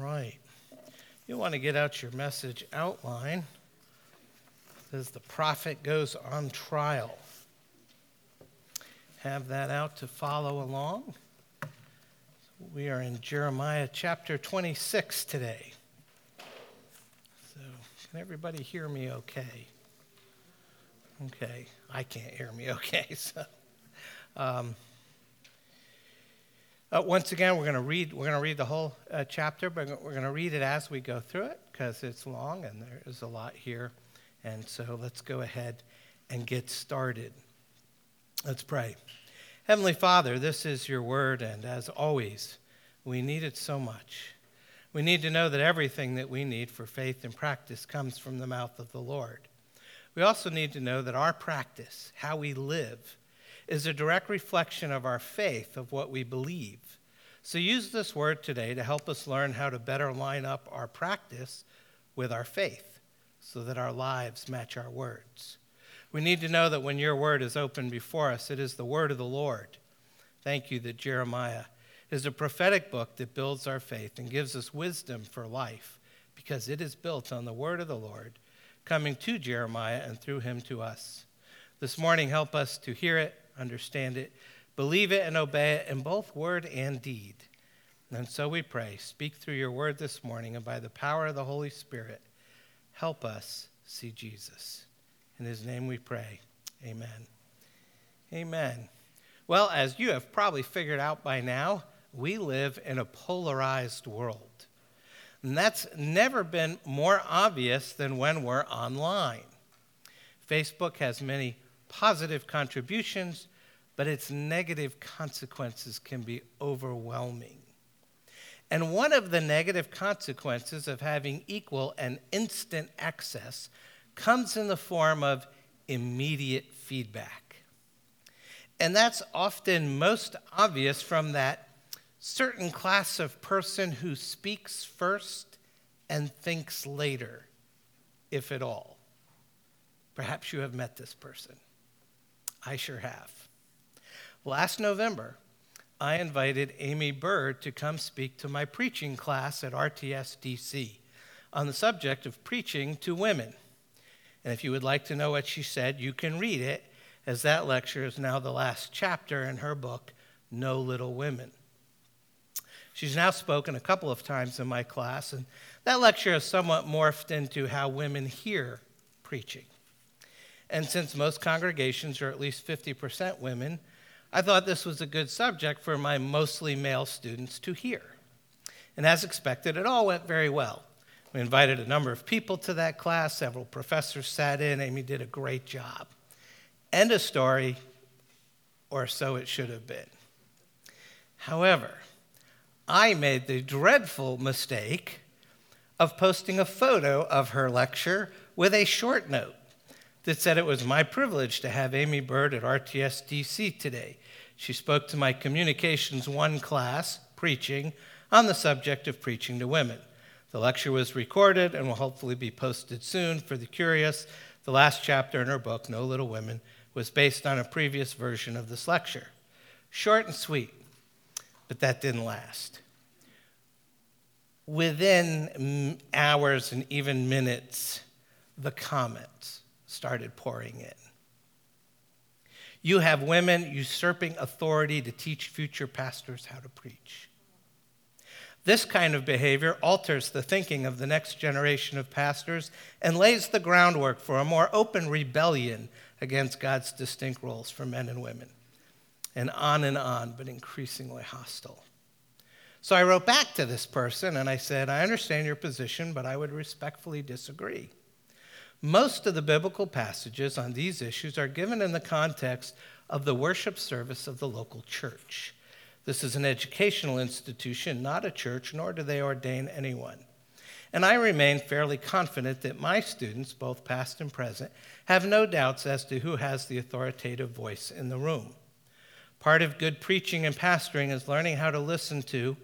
right. You want to get out your message outline. As the prophet goes on trial. Have that out to follow along. We are in Jeremiah chapter 26 today. So, can everybody hear me okay? Okay, I can't hear me okay. So, um, uh, once again, we're going to read. We're going to read the whole uh, chapter, but we're going to read it as we go through it because it's long and there is a lot here. And so, let's go ahead and get started. Let's pray. Heavenly Father, this is your word, and as always, we need it so much. We need to know that everything that we need for faith and practice comes from the mouth of the Lord. We also need to know that our practice, how we live, is a direct reflection of our faith, of what we believe. So use this word today to help us learn how to better line up our practice with our faith so that our lives match our words. We need to know that when your word is open before us, it is the word of the Lord. Thank you that Jeremiah is a prophetic book that builds our faith and gives us wisdom for life because it is built on the word of the Lord coming to Jeremiah and through him to us. This morning, help us to hear it understand it, believe it, and obey it in both word and deed. And so we pray, speak through your word this morning, and by the power of the Holy Spirit, help us see Jesus. In his name we pray. Amen. Amen. Well, as you have probably figured out by now, we live in a polarized world. And that's never been more obvious than when we're online. Facebook has many positive contributions, but its negative consequences can be overwhelming. And one of the negative consequences of having equal and instant access comes in the form of immediate feedback. And that's often most obvious from that certain class of person who speaks first and thinks later, if at all. Perhaps you have met this person. I sure have. Last November, I invited Aimee Byrd to come speak to my preaching class at RTS DC on the subject of preaching to women. And if you would like to know what she said, you can read it, as that lecture is now the last chapter in her book, No Little Women. She's now spoken a couple of times in my class, and that lecture has somewhat morphed into how women hear preaching. And since most congregations are at least 50% women, I thought this was a good subject for my mostly male students to hear. And as expected, it all went very well. We invited a number of people to that class, several professors sat in. Aimee did a great job. End of story, or so it should have been. However, I made the dreadful mistake of posting a photo of her lecture with a short note that said it was my privilege to have Aimee Byrd at RTS DC today. She spoke to my Communications 1 class, preaching, on the subject of preaching to women. The lecture was recorded and will hopefully be posted soon for the curious. The last chapter in her book, No Little Women, was based on a previous version of this lecture. Short and sweet, but that didn't last. Within hours and even minutes, the comments started pouring in. You have women usurping authority to teach future pastors how to preach. This kind of behavior alters the thinking of the next generation of pastors and lays the groundwork for a more open rebellion against God's distinct roles for men and women. And on and on, but increasingly hostile. So I wrote back to this person and I said, I understand your position, but I would respectfully disagree. Most of the biblical passages on these issues are given in the context of the worship service of the local church. This is an educational institution, not a church, nor do they ordain anyone. And I remain fairly confident that my students, both past and present, have no doubts as to who has the authoritative voice in the room. Part of good preaching and pastoring is learning how to listen to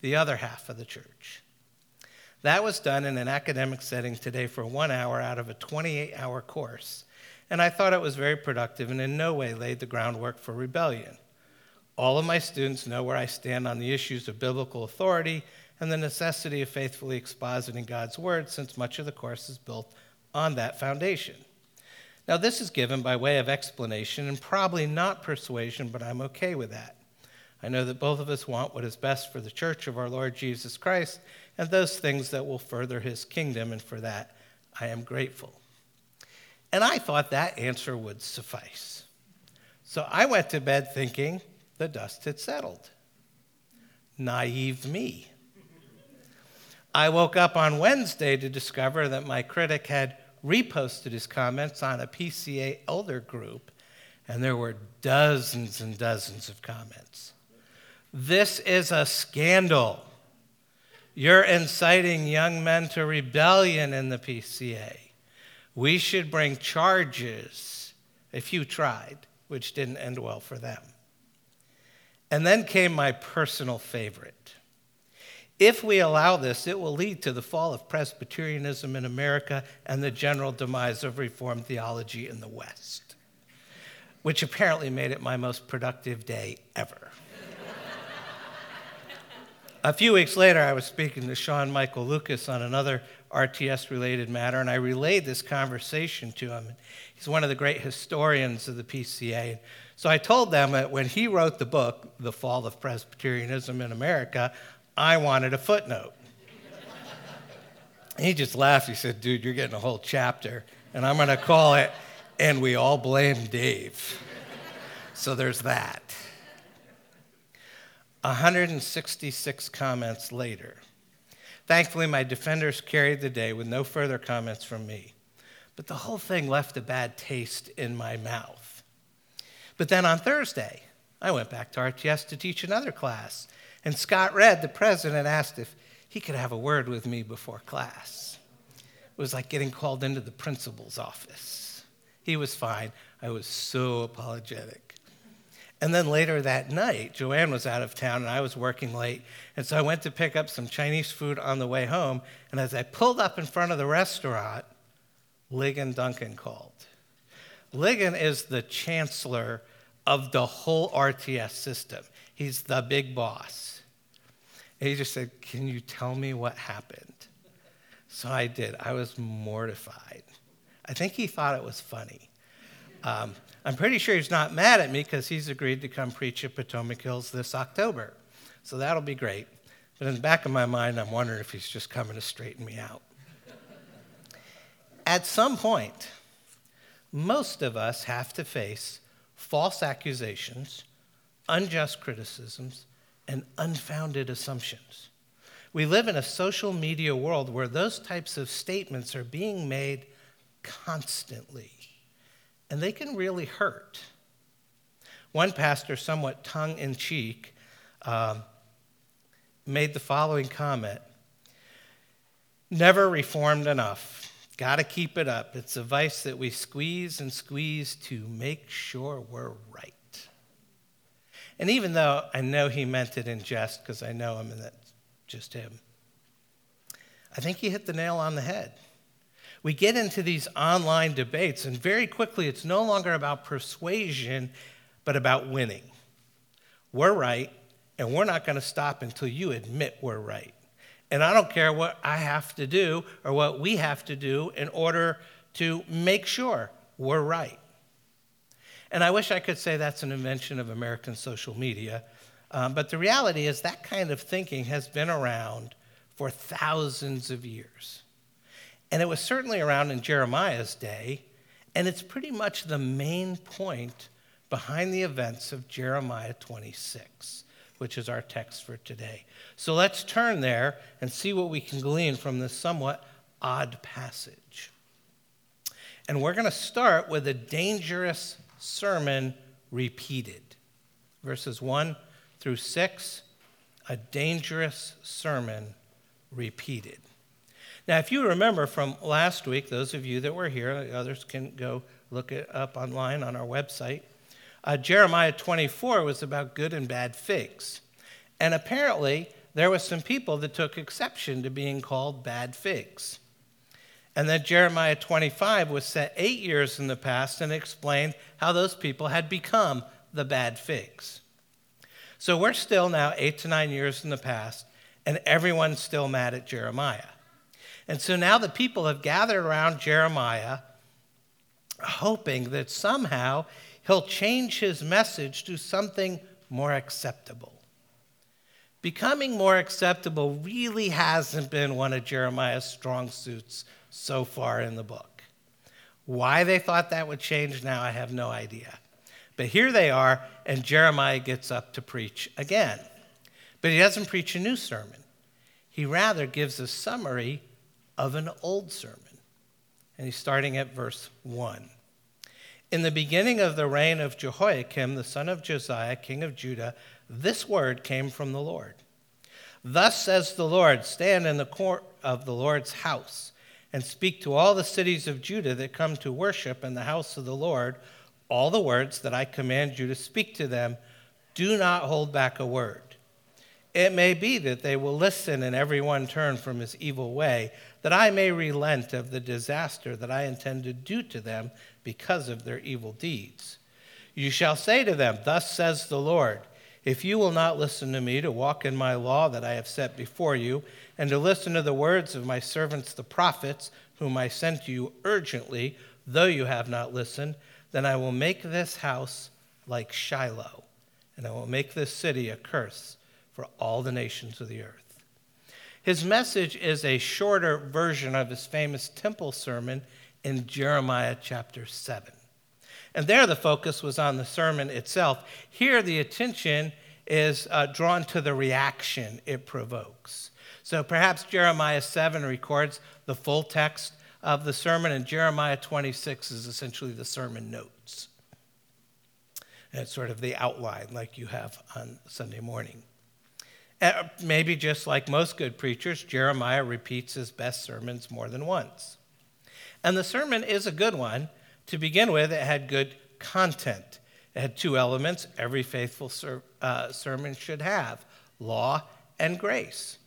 the other half of the church. That was done in an academic setting today for one hour out of a 28 hour course, and I thought it was very productive and in no way laid the groundwork for rebellion. All of my students know where I stand on the issues of biblical authority and the necessity of faithfully expositing God's word, since much of the course is built on that foundation. Now, this is given by way of explanation and probably not persuasion, but I'm okay with that. I know that both of us want what is best for the church of our Lord Jesus Christ and those things that will further his kingdom, and for that I am grateful. And I thought that answer would suffice. So I went to bed thinking the dust had settled. Naive me. I woke up on Wednesday to discover that my critic had reposted his comments on a PCA elder group, and there were dozens and dozens of comments. This is a scandal. You're inciting young men to rebellion in the PCA. We should bring charges. A few tried, which didn't end well for them. And then came my personal favorite. If we allow this, it will lead to the fall of Presbyterianism in America and the general demise of Reformed theology in the West, which apparently made it my most productive day ever. A few weeks later, I was speaking to Sean Michael Lucas on another RTS related matter, and I relayed this conversation to him. He's one of the great historians of the PCA. So I told them that when he wrote the book, The Fall of Presbyterianism in America, I wanted a footnote. he just laughed. He said, Dude, you're getting a whole chapter, and I'm going to call it, And We All Blame Dave. so there's that. 166 comments later. Thankfully, my defenders carried the day with no further comments from me. But the whole thing left a bad taste in my mouth. But then on Thursday, I went back to RTS to teach another class, and Scott Redd, the president, asked if he could have a word with me before class. It was like getting called into the principal's office. He was fine. I was so apologetic. And then later that night, Joanne was out of town and I was working late. And so I went to pick up some Chinese food on the way home. And as I pulled up in front of the restaurant, Ligon Duncan called. Ligon is the chancellor of the whole RTS system, he's the big boss. He just said, Can you tell me what happened? So I did. I was mortified. I think he thought it was funny. Um, I'm pretty sure he's not mad at me because he's agreed to come preach at Potomac Hills this October. So that'll be great. But in the back of my mind, I'm wondering if he's just coming to straighten me out. at some point, most of us have to face false accusations, unjust criticisms, and unfounded assumptions. We live in a social media world where those types of statements are being made constantly and they can really hurt. One pastor, somewhat tongue in cheek, um, made the following comment Never reformed enough. Got to keep it up. It's a vice that we squeeze and squeeze to make sure we're right. And even though I know he meant it in jest because I know him and that's just him, I think he hit the nail on the head we get into these online debates, and very quickly it's no longer about persuasion, but about winning. We're right, and we're not going to stop until you admit we're right. And I don't care what I have to do or what we have to do in order to make sure we're right. And I wish I could say that's an invention of American social media, um, but the reality is that kind of thinking has been around for thousands of years. And it was certainly around in Jeremiah's day, and it's pretty much the main point behind the events of Jeremiah 26, which is our text for today. So let's turn there and see what we can glean from this somewhat odd passage. And we're going to start with a dangerous sermon repeated. Verses 1 through 6, a dangerous sermon repeated. Now, if you remember from last week, those of you that were here, others can go look it up online on our website. Uh, Jeremiah 24 was about good and bad figs. And apparently, there were some people that took exception to being called bad figs. And then Jeremiah 25 was set eight years in the past and explained how those people had become the bad figs. So we're still now eight to nine years in the past, and everyone's still mad at Jeremiah. And so now the people have gathered around Jeremiah, hoping that somehow he'll change his message to something more acceptable. Becoming more acceptable really hasn't been one of Jeremiah's strong suits so far in the book. Why they thought that would change now, I have no idea. But here they are, and Jeremiah gets up to preach again. But he doesn't preach a new sermon, he rather gives a summary of an old sermon. And he's starting at verse 1. In the beginning of the reign of Jehoiakim, the son of Josiah, king of Judah, this word came from the Lord. Thus says the Lord Stand in the court of the Lord's house and speak to all the cities of Judah that come to worship in the house of the Lord all the words that I command you to speak to them. Do not hold back a word. It may be that they will listen and everyone turn from his evil way, that I may relent of the disaster that I intend to do to them because of their evil deeds. You shall say to them, Thus says the Lord, if you will not listen to me to walk in my law that I have set before you, and to listen to the words of my servants the prophets, whom I sent to you urgently, though you have not listened, then I will make this house like Shiloh, and I will make this city a curse for all the nations of the earth. His message is a shorter version of his famous temple sermon in Jeremiah chapter 7. And there the focus was on the sermon itself. Here the attention is uh, drawn to the reaction it provokes. So perhaps Jeremiah 7 records the full text of the sermon, and Jeremiah 26 is essentially the sermon notes. And it's sort of the outline like you have on Sunday morning. Uh, maybe just like most good preachers, Jeremiah repeats his best sermons more than once. And the sermon is a good one. To begin with, it had good content. It had two elements every faithful ser- uh, sermon should have law and grace.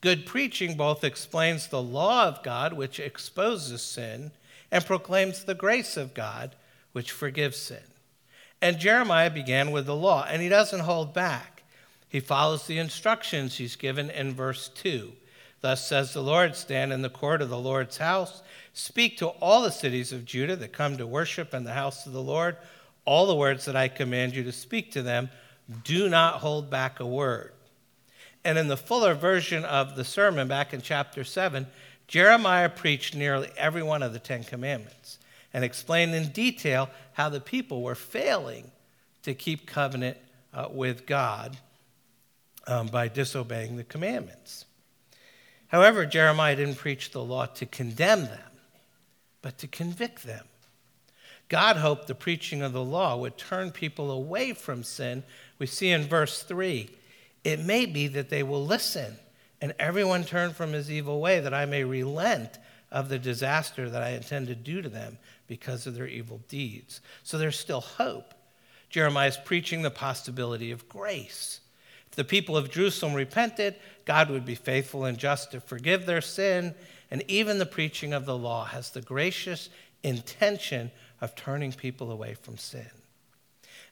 Good preaching both explains the law of God, which exposes sin, and proclaims the grace of God, which forgives sin. And Jeremiah began with the law, and he doesn't hold back. He follows the instructions he's given in verse 2. Thus says the Lord Stand in the court of the Lord's house, speak to all the cities of Judah that come to worship in the house of the Lord, all the words that I command you to speak to them. Do not hold back a word. And in the fuller version of the sermon back in chapter 7, Jeremiah preached nearly every one of the Ten Commandments and explained in detail how the people were failing to keep covenant uh, with God um, by disobeying the commandments. However, Jeremiah didn't preach the law to condemn them, but to convict them. God hoped the preaching of the law would turn people away from sin. We see in verse 3 it may be that they will listen and everyone turn from his evil way, that I may relent of the disaster that I intend to do to them because of their evil deeds. So there's still hope. Jeremiah is preaching the possibility of grace. If the people of Jerusalem repented, God would be faithful and just to forgive their sin. And even the preaching of the law has the gracious intention of turning people away from sin.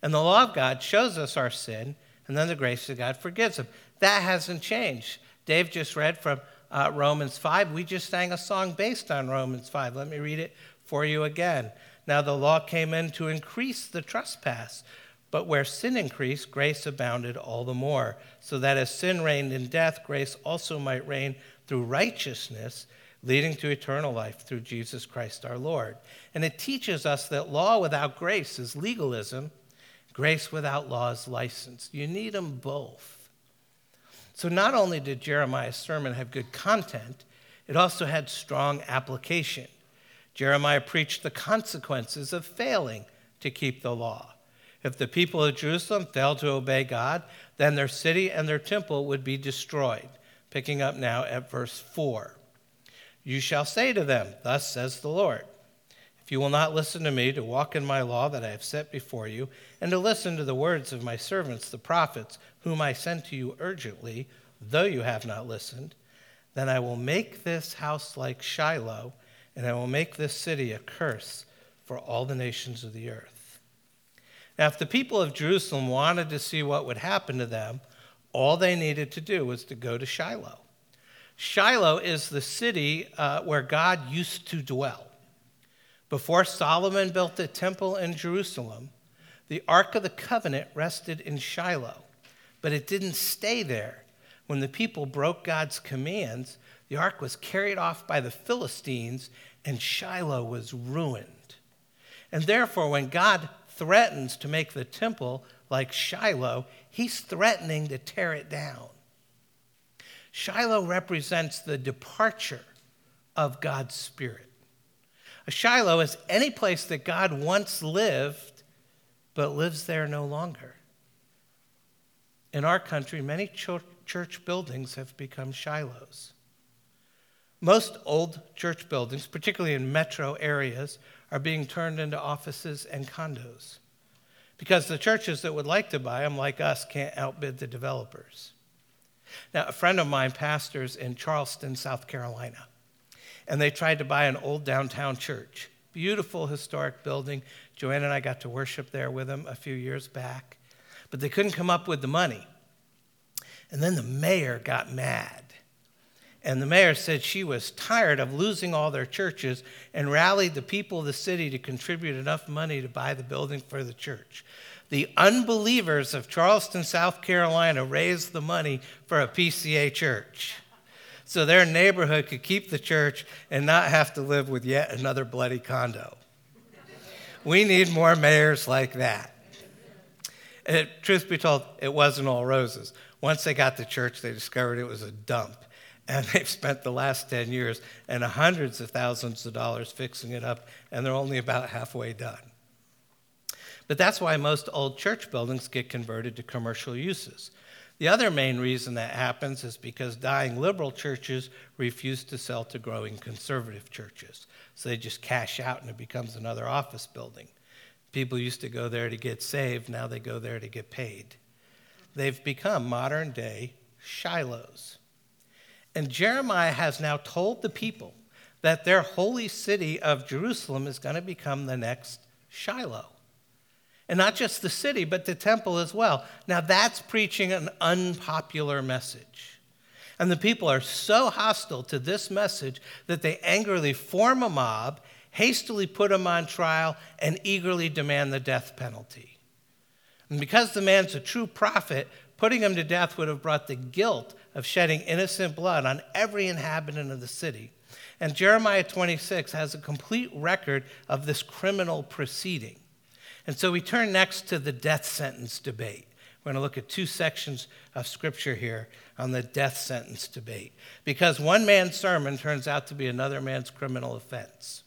And the law of God shows us our sin and then the grace of God forgives them. That hasn't changed. Dave just read from uh, Romans 5. We just sang a song based on Romans 5. Let me read it for you again. Now, the law came in to increase the trespass, but where sin increased, grace abounded all the more, so that as sin reigned in death, grace also might reign through righteousness, leading to eternal life through Jesus Christ our Lord. And it teaches us that law without grace is legalism Grace without law is license. You need them both. So not only did Jeremiah's sermon have good content, it also had strong application. Jeremiah preached the consequences of failing to keep the law. If the people of Jerusalem failed to obey God, then their city and their temple would be destroyed. Picking up now at verse 4. You shall say to them, Thus says the Lord. If you will not listen to me to walk in my law that I have set before you, and to listen to the words of my servants, the prophets, whom I sent to you urgently, though you have not listened, then I will make this house like Shiloh, and I will make this city a curse for all the nations of the earth. Now, if the people of Jerusalem wanted to see what would happen to them, All they needed to do was to go to Shiloh. Shiloh is the city uh, where God used to dwell. Before Solomon built the temple in Jerusalem, the Ark of the Covenant rested in Shiloh, but it didn't stay there. When the people broke God's commands, the ark was carried off by the Philistines, and Shiloh was ruined. And therefore, when God threatens to make the temple like Shiloh, he's threatening to tear it down. Shiloh represents the departure of God's Spirit. A Shiloh is any place that God once lived, but lives there no longer. In our country, many church buildings have become Shilohs. Most old church buildings, particularly in metro areas, are being turned into offices and condos because the churches that would like to buy them, like us, can't outbid the developers. Now, a friend of mine pastors in Charleston, South Carolina, and they tried to buy an old downtown church. Beautiful historic building. Joanne and I got to worship there with them a few years back, but they couldn't come up with the money. And then the mayor got mad and the mayor said she was tired of losing all their churches and rallied the people of the city to contribute enough money to buy the building for the church. The unbelievers of Charleston, South Carolina raised the money for a PCA church so their neighborhood could keep the church and not have to live with yet another bloody condo. We need more mayors like that. It, truth be told, it wasn't all roses. Once they got the church, they discovered it was a dump and they've spent the last 10 years and hundreds of thousands of dollars fixing it up, and they're only about halfway done. But that's why most old church buildings get converted to commercial uses. The other main reason that happens is because dying liberal churches refuse to sell to growing conservative churches. So they just cash out and it becomes another office building. People used to go there to get saved, now they go there to get paid. They've become modern day Shilohs. And Jeremiah has now told the people that their holy city of Jerusalem is going to become the next Shiloh. And not just the city, but the temple as well. Now, that's preaching an unpopular message. And the people are so hostile to this message that they angrily form a mob, hastily put him on trial, and eagerly demand the death penalty. And because the man's a true prophet, putting him to death would have brought the guilt of shedding innocent blood on every inhabitant of the city. And Jeremiah 26 has a complete record of this criminal proceeding. And so we turn next to the death sentence debate. We're going to look at two sections of scripture here on the death sentence debate. Because one man's sermon turns out to be another man's criminal offense.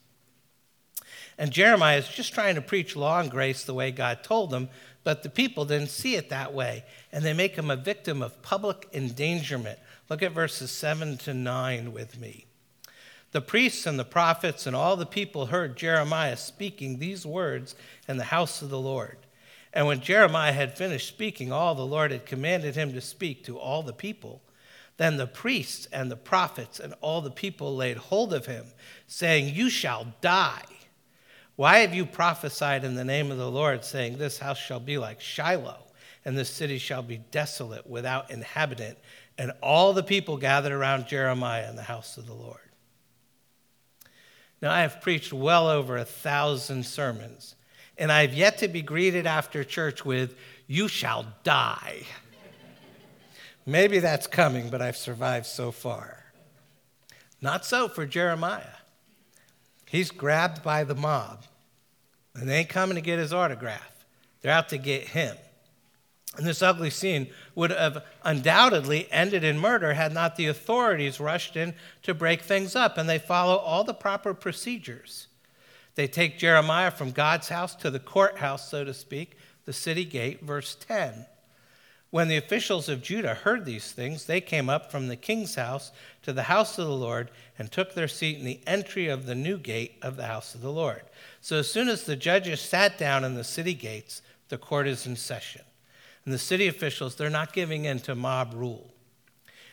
And Jeremiah is just trying to preach law and grace the way God told him, but the people didn't see it that way, and they make him a victim of public endangerment. Look at verses 7 to 9 with me. The priests and the prophets and all the people heard Jeremiah speaking these words in the house of the Lord. And when Jeremiah had finished speaking all the Lord had commanded him to speak to all the people, then the priests and the prophets and all the people laid hold of him, saying, You shall die. Why have you prophesied in the name of the Lord, saying, This house shall be like Shiloh, and this city shall be desolate without inhabitant? And all the people gathered around Jeremiah in the house of the Lord. Now, I have preached well over a thousand sermons, and I have yet to be greeted after church with, You shall die. Maybe that's coming, but I've survived so far. Not so for Jeremiah. He's grabbed by the mob. And they ain't coming to get his autograph, they're out to get him. And this ugly scene would have undoubtedly ended in murder had not the authorities rushed in to break things up. And they follow all the proper procedures. They take Jeremiah from God's house to the courthouse, so to speak, the city gate, verse 10. When the officials of Judah heard these things, they came up from the king's house to the house of the Lord and took their seat in the entry of the new gate of the house of the Lord. So as soon as the judges sat down in the city gates, the court is in session. And the city officials, they're not giving in to mob rule.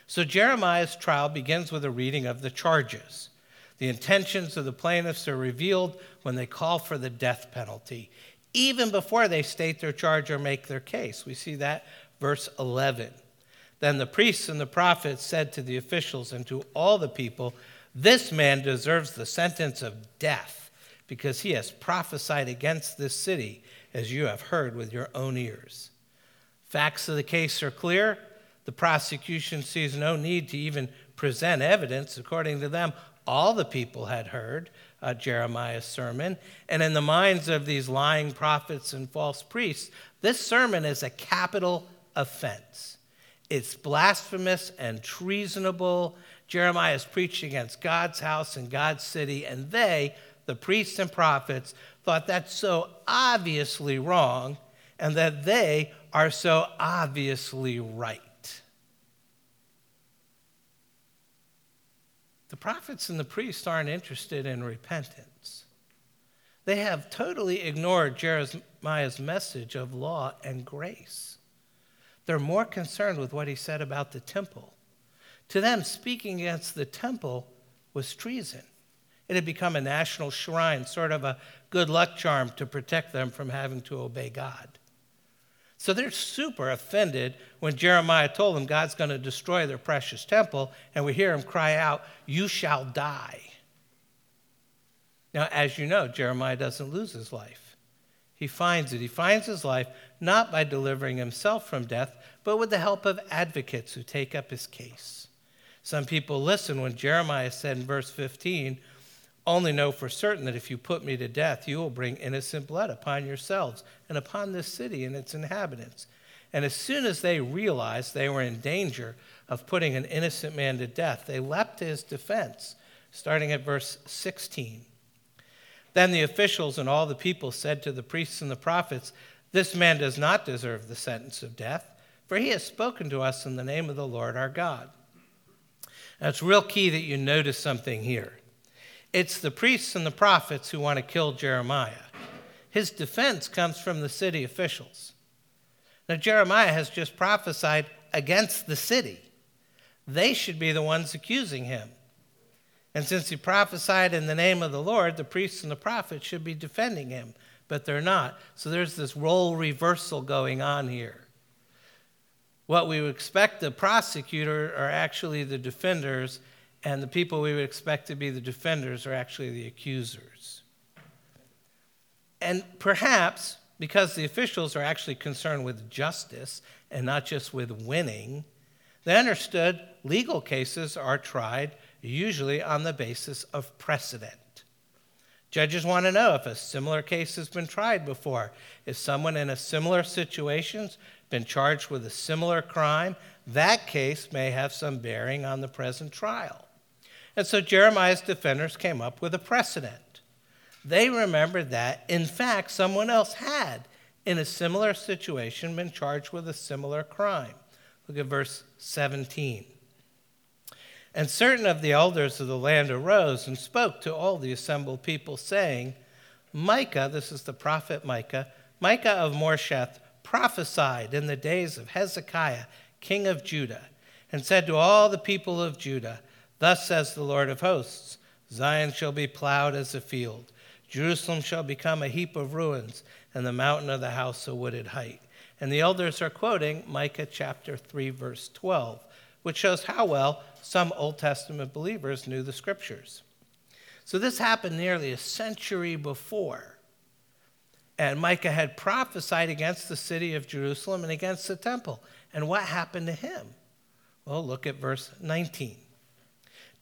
So Jeremiah's trial begins with a reading of the charges. The intentions of the plaintiffs are revealed when they call for the death penalty, even before they state their charge or make their case. We see that verse 11. Then the priests and the prophets said to the officials and to all the people, This man deserves the sentence of death, because he has prophesied against this city, as you have heard with your own ears. Facts of the case are clear. The prosecution sees no need to even present evidence. According to them, all the people had heard uh, Jeremiah's sermon. And in the minds of these lying prophets and false priests, this sermon is a capital offense. It's blasphemous and treasonable. Jeremiah is preaching against God's house and God's city, and they, the priests and prophets, thought that's so obviously wrong and that they are so obviously right. The prophets and the priests aren't interested in repentance. They have totally ignored Jeremiah's message of law and grace. They're more concerned with what he said about the temple. To them, speaking against the temple was treason. It had become a national shrine, sort of a good luck charm to protect them from having to obey God. So they're super offended when Jeremiah told them God's going to destroy their precious temple, and we hear him cry out, You shall die. Now, as you know, Jeremiah doesn't lose his life. He finds it. He finds his life not by delivering himself from death, but with the help of advocates who take up his case. Some people listen when Jeremiah said in verse 15, Only know for certain that if you put me to death, you will bring innocent blood upon yourselves and upon this city and its inhabitants. And as soon as they realized they were in danger of putting an innocent man to death, they leapt to his defense, starting at verse 16. Then the officials and all the people said to the priests and the prophets, This man does not deserve the sentence of death, for he has spoken to us in the name of the Lord our God. Now, it's real key that you notice something here. It's the priests and the prophets who want to kill Jeremiah. His defense comes from the city officials. Now, Jeremiah has just prophesied against the city. They should be the ones accusing him. And since he prophesied in the name of the Lord, the priests and the prophets should be defending him, but they're not. So there's this role reversal going on here. What we would expect the prosecutor are actually the defenders, and the people we would expect to be the defenders are actually the accusers. And perhaps because the officials are actually concerned with justice and not just with winning, they understood legal cases are tried usually on the basis of precedent. Judges want to know if a similar case has been tried before. If someone in a similar situation's been charged with a similar crime, that case may have some bearing on the present trial. And so Jeremiah's defenders came up with a precedent. They remembered that, in fact, someone else had, in a similar situation, been charged with a similar crime. Look at verse 17. And certain of the elders of the land arose and spoke to all the assembled people, saying, Micah, this is the prophet Micah, Micah of Moresheth, prophesied in the days of Hezekiah, king of Judah, and said to all the people of Judah, Thus says the Lord of hosts Zion shall be plowed as a field, Jerusalem shall become a heap of ruins, and the mountain of the house a wooded height. And the elders are quoting Micah chapter 3, verse 12 which shows how well some Old Testament believers knew the scriptures. So this happened nearly a century before. And Micah had prophesied against the city of Jerusalem and against the temple. And what happened to him? Well, look at verse 19.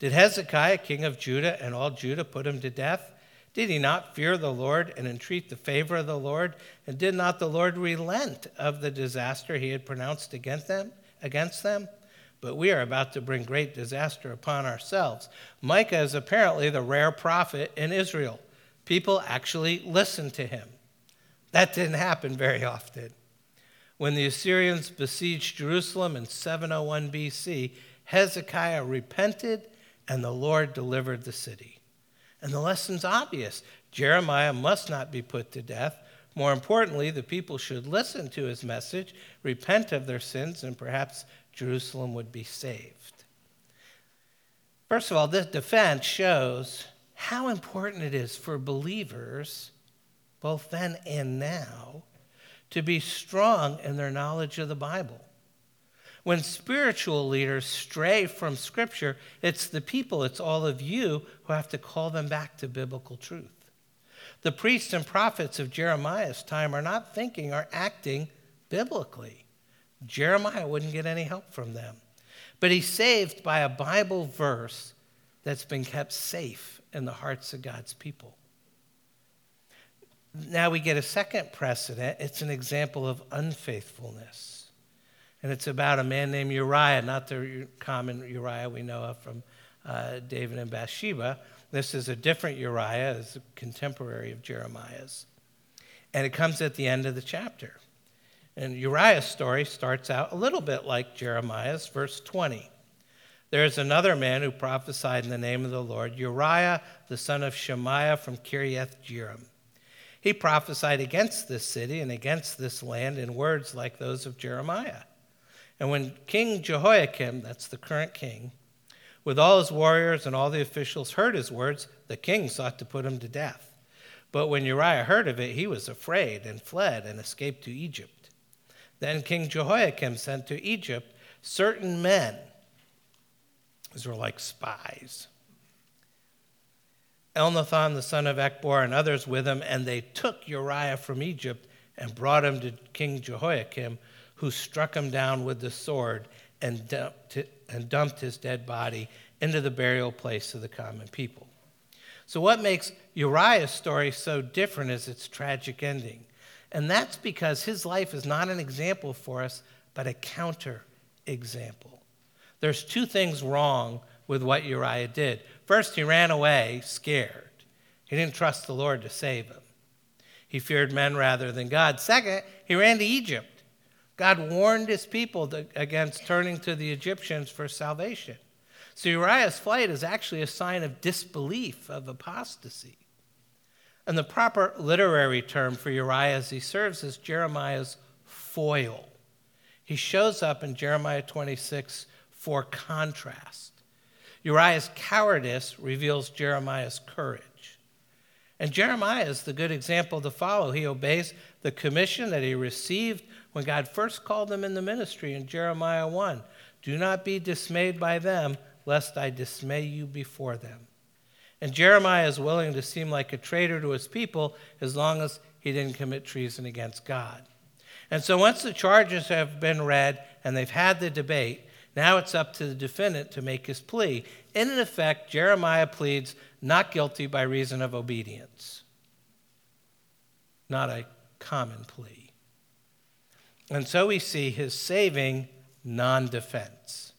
Did Hezekiah, king of Judah, and all Judah put him to death? Did he not fear the Lord and entreat the favor of the Lord? And did not the Lord relent of the disaster he had pronounced against them? Against them? But we are about to bring great disaster upon ourselves. Micah is apparently the rare prophet in Israel. People actually listened to him. That didn't happen very often. When the Assyrians besieged Jerusalem in 701 BC, Hezekiah repented and the Lord delivered the city. And the lesson's obvious Jeremiah must not be put to death. More importantly, the people should listen to his message, repent of their sins, and perhaps Jerusalem would be saved. First of all, this defense shows how important it is for believers, both then and now, to be strong in their knowledge of the Bible. When spiritual leaders stray from Scripture, it's the people, it's all of you who have to call them back to biblical truth. The priests and prophets of Jeremiah's time are not thinking or acting biblically. Jeremiah wouldn't get any help from them. But he's saved by a Bible verse that's been kept safe in the hearts of God's people. Now we get a second precedent. It's an example of unfaithfulness. And it's about a man named Uriah, not the common Uriah we know of from uh, David and Bathsheba. This is a different Uriah, it's a contemporary of Jeremiah's. And it comes at the end of the chapter. And Uriah's story starts out a little bit like Jeremiah's, verse 20. There is another man who prophesied in the name of the Lord, Uriah, the son of Shemaiah from Kiriath Jearim. He prophesied against this city and against this land in words like those of Jeremiah. And when King Jehoiakim, that's the current king, with all his warriors and all the officials heard his words, the king sought to put him to death. But when Uriah heard of it, he was afraid and fled and escaped to Egypt. Then King Jehoiakim sent to Egypt certain men these were like spies. Elnathan, the son of Achbor, and others with him, and they took Uriah from Egypt and brought him to King Jehoiakim, who struck him down with the sword and dumped, and dumped his dead body into the burial place of the common people. So, what makes Uriah's story so different is its tragic ending. And that's because his life is not an example for us, but a counter example. There's two things wrong with what Uriah did. First, he ran away scared. He didn't trust the Lord to save him. He feared men rather than God. Second, he ran to Egypt. God warned his people to, against turning to the Egyptians for salvation. So Uriah's flight is actually a sign of disbelief, of apostasy. And the proper literary term for Uriah is he serves as Jeremiah's foil. He shows up in Jeremiah 26 for contrast. Uriah's cowardice reveals Jeremiah's courage. And Jeremiah is the good example to follow. He obeys the commission that he received when God first called him in the ministry in Jeremiah 1 Do not be dismayed by them, lest I dismay you before them. And Jeremiah is willing to seem like a traitor to his people as long as he didn't commit treason against God. And so once the charges have been read and they've had the debate, now it's up to the defendant to make his plea. In effect, Jeremiah pleads not guilty by reason of obedience. Not a common plea. And so we see his saving non defense.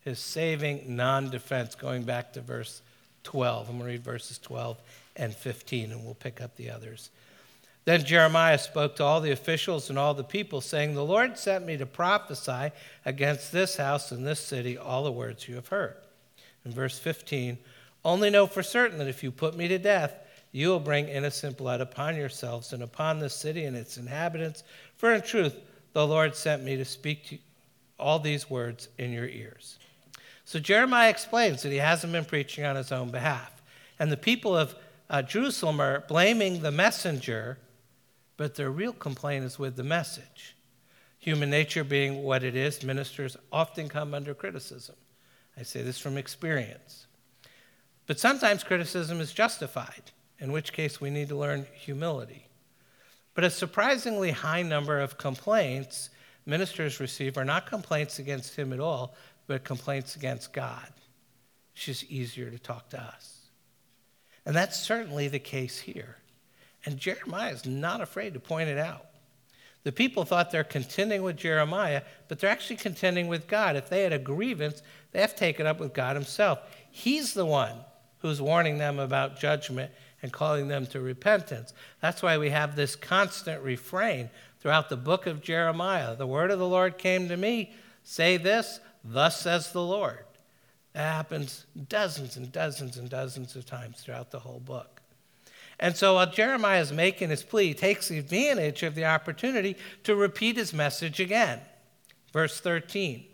His saving non defense, going back to verse 12. I'm going to read verses 12 and 15, and we'll pick up the others. Then Jeremiah spoke to all the officials and all the people, saying, The Lord sent me to prophesy against this house and this city all the words you have heard. In verse 15, only know for certain that if you put me to death, you will bring innocent blood upon yourselves and upon this city and its inhabitants. For in truth, the Lord sent me to speak to all these words in your ears. So Jeremiah explains that he hasn't been preaching on his own behalf. And the people of uh, Jerusalem are blaming the messenger but their real complaint is with the message. Human nature being what it is, ministers often come under criticism. I say this from experience. But sometimes criticism is justified, in which case we need to learn humility. But a surprisingly high number of complaints ministers receive are not complaints against him at all, but complaints against God. It's just easier to talk to us. And that's certainly the case here. And Jeremiah is not afraid to point it out. The people thought they're contending with Jeremiah, but they're actually contending with God. If they had a grievance, they have to take it up with God Himself. He's the one who's warning them about judgment and calling them to repentance. That's why we have this constant refrain throughout the book of Jeremiah. The word of the Lord came to me, say this, thus says the Lord. That happens dozens and dozens and dozens of times throughout the whole book. And so while Jeremiah is making his plea, he takes advantage of the opportunity to repeat his message again. Verse 13.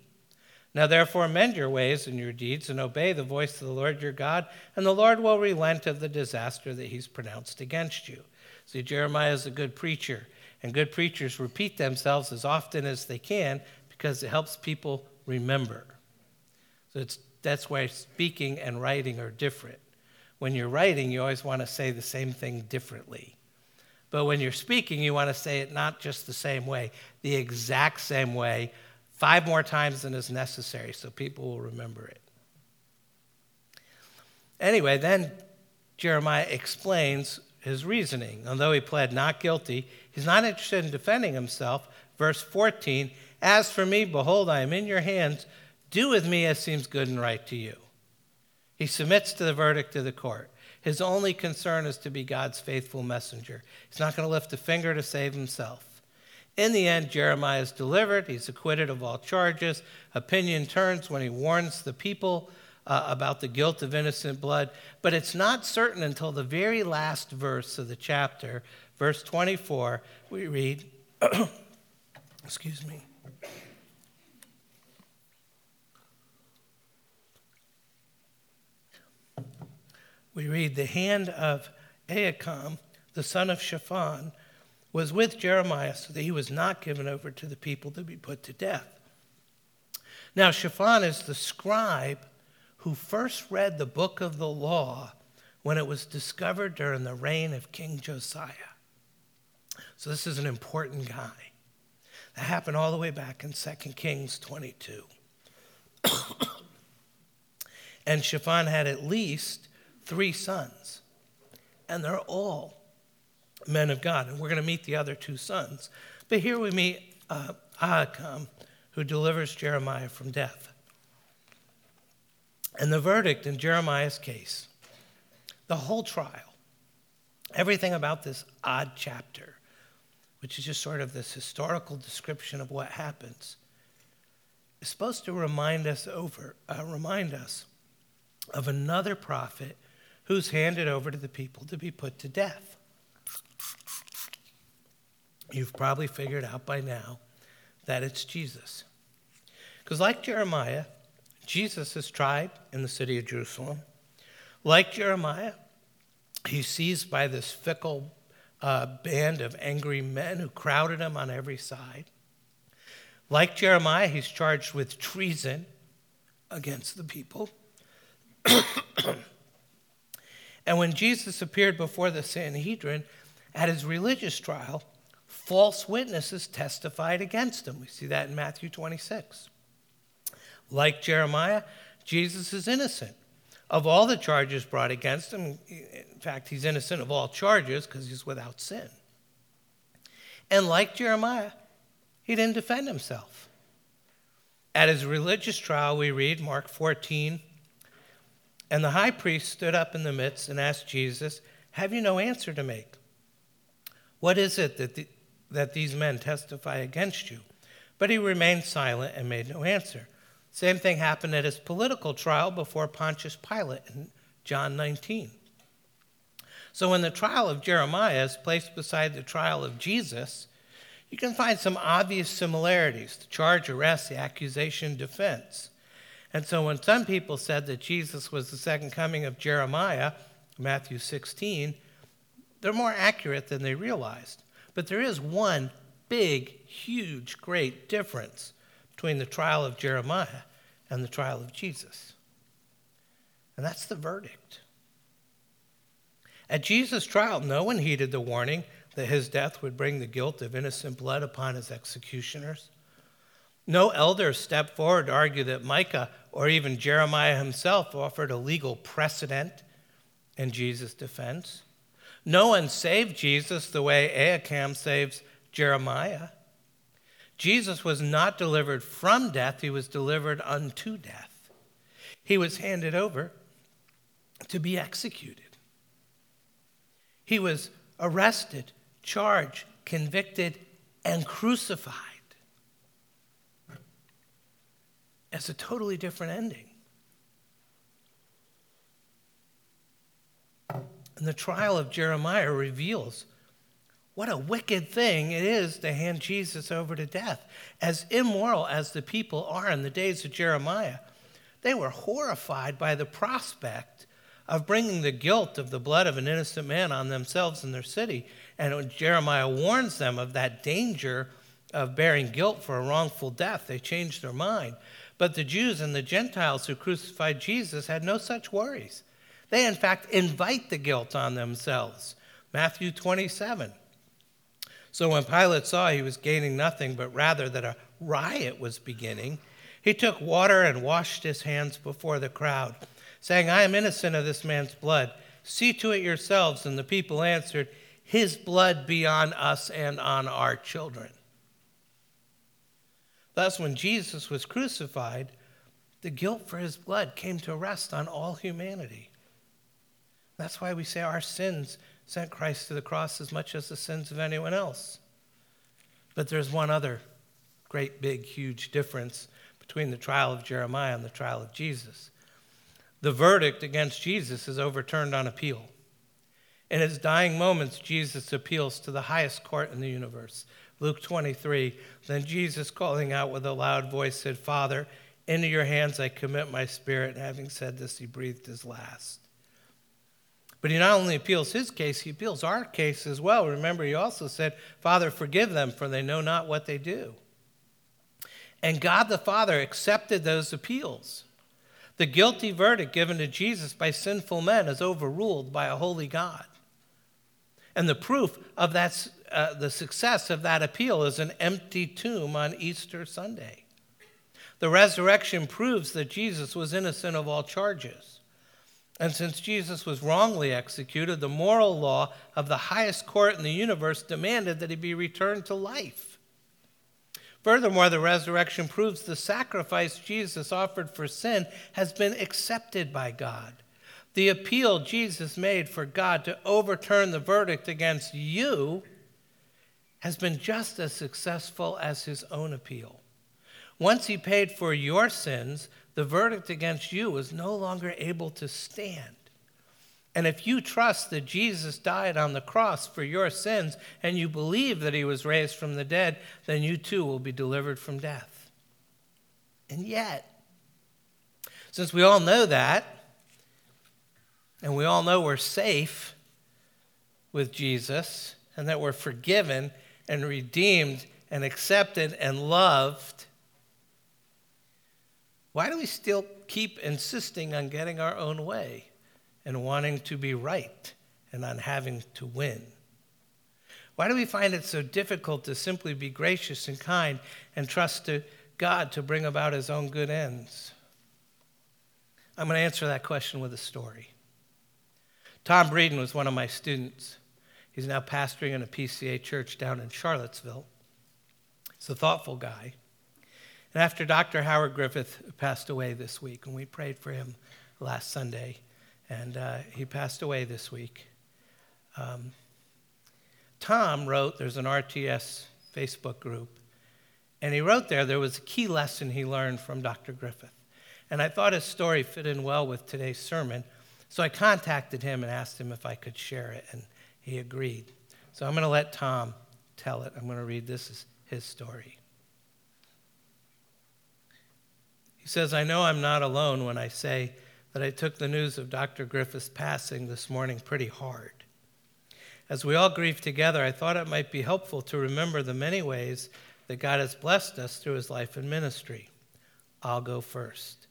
Now therefore mend your ways and your deeds and obey the voice of the Lord your God, and the Lord will relent of the disaster that he's pronounced against you. See, Jeremiah is a good preacher, and good preachers repeat themselves as often as they can because it helps people remember. So it's, that's why speaking and writing are different. When you're writing, you always want to say the same thing differently. But when you're speaking, you want to say it not just the same way, the exact same way, five more times than is necessary, so people will remember it. Anyway, then Jeremiah explains his reasoning. Although he pled not guilty, he's not interested in defending himself. Verse 14 As for me, behold, I am in your hands. Do with me as seems good and right to you. He submits to the verdict of the court. His only concern is to be God's faithful messenger. He's not going to lift a finger to save himself. In the end, Jeremiah is delivered. He's acquitted of all charges. Opinion turns when he warns the people uh, about the guilt of innocent blood. But it's not certain until the very last verse of the chapter, verse 24, we read, excuse me. We read, the hand of Ahikam, the son of Shaphan, was with Jeremiah so that he was not given over to the people to be put to death. Now, Shaphan is the scribe who first read the book of the law when it was discovered during the reign of King Josiah. So this is an important guy. Happened all the way back in 2 Kings 22. and Shaphan had at least three sons, and they're all men of God. And we're going to meet the other two sons. But here we meet uh, Ahikam, who delivers Jeremiah from death. And the verdict in Jeremiah's case, the whole trial, everything about this odd chapter, which is just sort of this historical description of what happens, is supposed to remind us over, uh, remind us of another prophet who's handed over to the people to be put to death. You've probably figured out by now that it's Jesus. Because, like Jeremiah, Jesus is tried in the city of Jerusalem. Like Jeremiah, he's seized by this fickle uh, band of angry men who crowded him on every side. Like Jeremiah, he's charged with treason against the people. and when Jesus appeared before the Sanhedrin at his religious trial, false witnesses testified against him. We see that in Matthew 26. Like Jeremiah, Jesus is innocent of all the charges brought against him. In fact, he's innocent of all charges because he's without sin. And like Jeremiah, he didn't defend himself. At his religious trial, we read Mark 14, and the high priest stood up in the midst and asked Jesus, Have you no answer to make? What is it that, the, that these men testify against you? But he remained silent and made no answer. Same thing happened at his political trial before Pontius Pilate in John 19. So when the trial of Jeremiah is placed beside the trial of Jesus, you can find some obvious similarities the charge, arrest, the accusation, defense. And so when some people said that Jesus was the second coming of Jeremiah, Matthew 16, they're more accurate than they realized. But there is one big, huge, great difference between the trial of Jeremiah and the trial of Jesus. And that's the verdict. At Jesus' trial, no one heeded the warning that his death would bring the guilt of innocent blood upon his executioners. No elder stepped forward to argue that Micah or even Jeremiah himself offered a legal precedent in Jesus' defense. No one saved Jesus the way Ahikam saves Jeremiah. Jesus was not delivered from death, he was delivered unto death. He was handed over to be executed. He was arrested, charged, convicted, and crucified. As a totally different ending. And the trial of Jeremiah reveals what a wicked thing it is to hand Jesus over to death. As immoral as the people are in the days of Jeremiah, they were horrified by the prospect of bringing the guilt of the blood of an innocent man on themselves and their city. And when Jeremiah warns them of that danger of bearing guilt for a wrongful death, they changed their mind. But the Jews and the Gentiles who crucified Jesus had no such worries. They, in fact, invite the guilt on themselves. Matthew 27. So when Pilate saw he was gaining nothing, but rather that a riot was beginning, he took water and washed his hands before the crowd, saying, I am innocent of this man's blood. See to it yourselves. And the people answered, His blood be on us and on our children. Thus, when Jesus was crucified, the guilt for his blood came to rest on all humanity. That's why we say our sins sent Christ to the cross as much as the sins of anyone else. But there's one other great, big, huge difference between the trial of Jeremiah and the trial of Jesus. The verdict against Jesus is overturned on appeal. In his dying moments, Jesus appeals to the highest court in the universe. Luke 23. Then Jesus, calling out with a loud voice, said, Father, into your hands I commit my spirit. And having said this, he breathed his last. But he not only appeals his case, he appeals our case as well. Remember, he also said, Father, forgive them, for they know not what they do. And God the Father accepted those appeals. The guilty verdict given to Jesus by sinful men is overruled by a holy God. And the proof of that, uh, the success of that appeal is an empty tomb on Easter Sunday. The resurrection proves that Jesus was innocent of all charges. And since Jesus was wrongly executed, the moral law of the highest court in the universe demanded that he be returned to life. Furthermore, the resurrection proves the sacrifice Jesus offered for sin has been accepted by God. The appeal Jesus made for God to overturn the verdict against you has been just as successful as his own appeal. Once he paid for your sins, the verdict against you is no longer able to stand. And if you trust that Jesus died on the cross for your sins and you believe that he was raised from the dead, then you too will be delivered from death. And yet, since we all know that, and we all know we're safe with Jesus, and that we're forgiven and redeemed and accepted and loved, why do we still keep insisting on getting our own way and wanting to be right and on having to win? Why do we find it so difficult to simply be gracious and kind and trust to God to bring about his own good ends? I'm going to answer that question with a story. Tom Breeden was one of my students. He's now pastoring in a PCA church down in Charlottesville. He's a thoughtful guy. And after Dr. Howard Griffith passed away this week, and we prayed for him last Sunday, and uh, he passed away this week, um, Tom wrote, there's an RTS Facebook group, and he wrote there there was a key lesson he learned from Dr. Griffith. And I thought his story fit in well with today's sermon, so I contacted him and asked him if I could share it, and he agreed. So I'm going to let Tom tell it. I'm going to read this is his story. He says, I know I'm not alone when I say that I took the news of Dr. Griffith's passing this morning pretty hard. As we all grieve together, I thought it might be helpful to remember the many ways that God has blessed us through his life and ministry. I'll go first.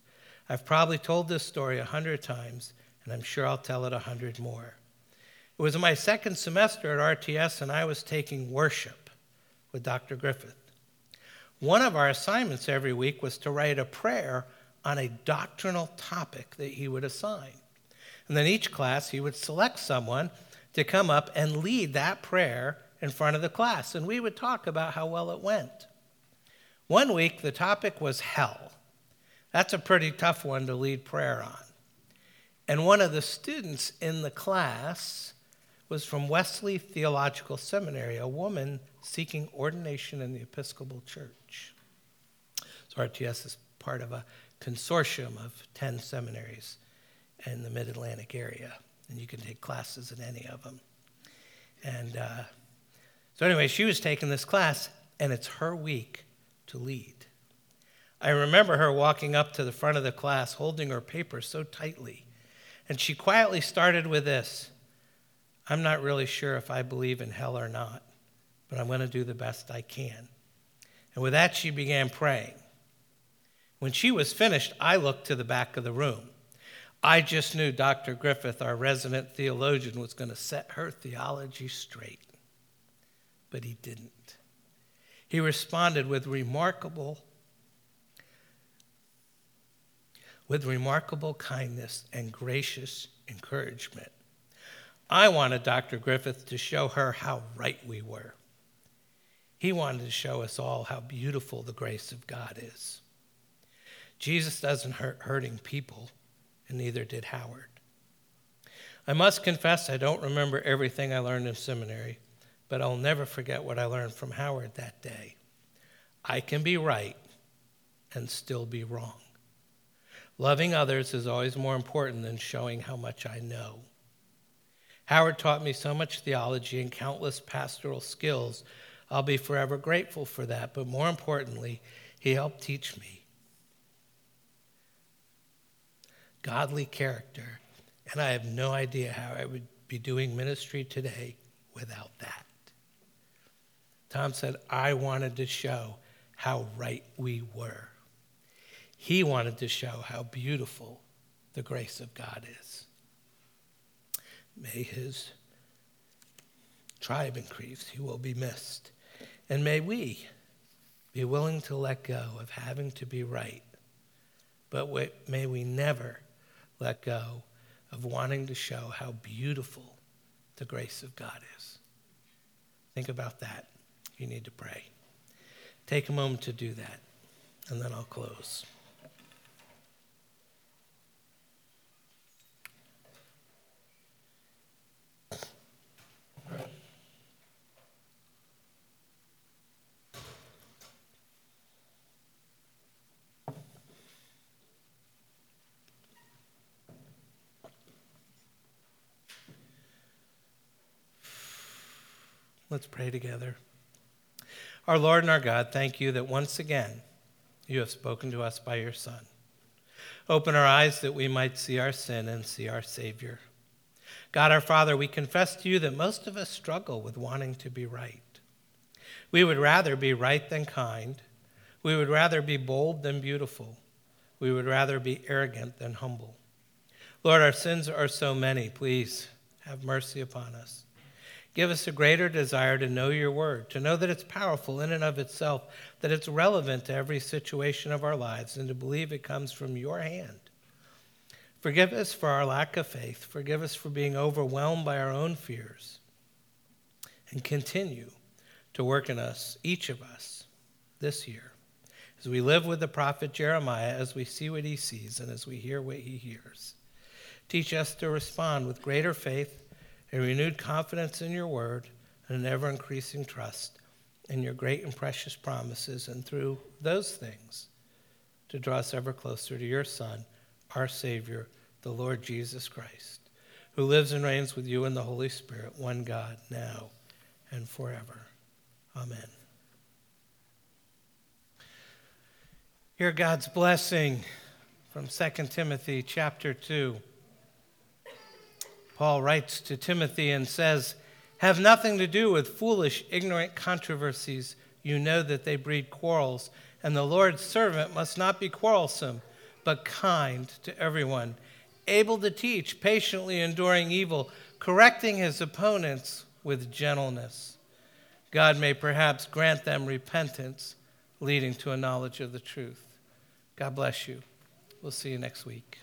I've probably told this story a hundred times, and I'm sure I'll tell it a hundred more. It was my second semester at RTS, and I was taking worship with Dr. Griffith. One of our assignments every week was to write a prayer on a doctrinal topic that he would assign. And then each class, he would select someone to come up and lead that prayer in front of the class. And we would talk about how well it went. One week, the topic was hell. That's a pretty tough one to lead prayer on. And one of the students in the class was from Wesley Theological Seminary, a woman seeking ordination in the Episcopal Church. RTS is part of a consortium of 10 seminaries in the mid Atlantic area, and you can take classes in any of them. And uh, so, anyway, she was taking this class, and it's her week to lead. I remember her walking up to the front of the class, holding her paper so tightly. And she quietly started with this I'm not really sure if I believe in hell or not, but I'm going to do the best I can. And with that, she began praying. When she was finished, I looked to the back of the room. I just knew Dr. Griffith, our resident theologian, was going to set her theology straight. But he didn't. He responded with remarkable with remarkable kindness and gracious encouragement. I wanted Dr. Griffith to show her how right we were. He wanted to show us all how beautiful the grace of God is. Jesus doesn't hurt hurting people, and neither did Howard. I must confess, I don't remember everything I learned in seminary, but I'll never forget what I learned from Howard that day. I can be right and still be wrong. Loving others is always more important than showing how much I know. Howard taught me so much theology and countless pastoral skills I'll be forever grateful for that. But more importantly, he helped teach me godly character. And I have no idea how I would be doing ministry today without that. Tom said, I wanted to show how right we were. He wanted to show how beautiful the grace of God is. May his tribe increase. He will be missed. And may we be willing to let go of having to be right, but may we never let go of wanting to show how beautiful the grace of God is. Think about that. You need to pray. Take a moment to do that, and then I'll close. Let's pray together. Our Lord and our God, thank you that once again you have spoken to us by your Son. Open our eyes that we might see our sin and see our Savior. God our Father, we confess to you that most of us struggle with wanting to be right. We would rather be right than kind. We would rather be bold than beautiful. We would rather be arrogant than humble. Lord, our sins are so many. Please have mercy upon us. Give us a greater desire to know your word, to know that it's powerful in and of itself, that it's relevant to every situation of our lives, and to believe it comes from your hand. Forgive us for our lack of faith. Forgive us for being overwhelmed by our own fears. And continue to work in us, each of us, this year, as we live with the prophet Jeremiah, as we see what he sees and as we hear what he hears. Teach us to respond with greater faith a renewed confidence in your word, and an ever increasing trust in your great and precious promises, and through those things to draw us ever closer to your Son, our Savior, the Lord Jesus Christ, who lives and reigns with you in the Holy Spirit, one God, now and forever. Amen. Hear God's blessing from 2 Timothy chapter 2. Paul writes to Timothy and says, Have nothing to do with foolish, ignorant controversies. You know that they breed quarrels, and the Lord's servant must not be quarrelsome, but kind to everyone, able to teach, patiently enduring evil, correcting his opponents with gentleness. God may perhaps grant them repentance, leading to a knowledge of the truth. God bless you. We'll see you next week.